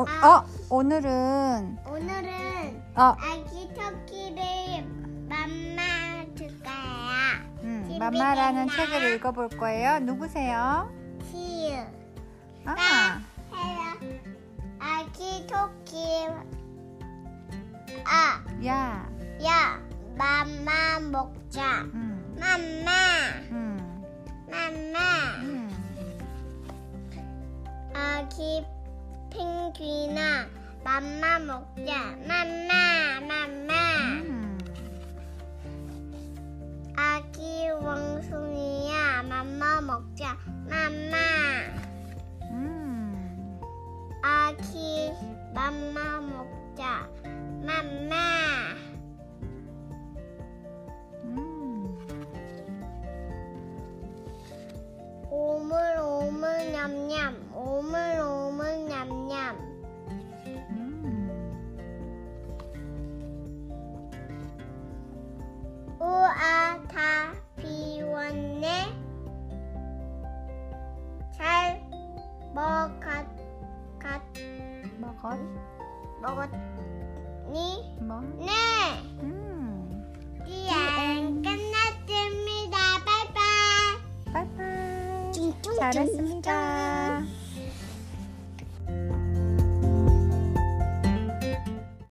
어, 아. 어, 오늘은 오늘은 어, 아기 토끼를 맘마 줄 거예요. 음? 맘마라는 책을 읽어볼 거예요. 누구세요? 치유. 아, 해요. 아기 토끼. 아, 야, 야, 맘마 먹자. 음, 맘마, 음, 맘마. 음, 아기 펭귄아, 맘마 먹자. 맘마, 맘마. 음, 아기 원숭이야, 맘마 먹자. 맘마. 음, 아기 맘마 먹자. 맘마. 음, 오물 오물 냠냠. 오물 오물 먹었 갓 먹었? 먹었니? 뭐? 네. 음, 이안 끝났습니다. 바이바이. 빠이빠이. 찡찡찡. 잘했어.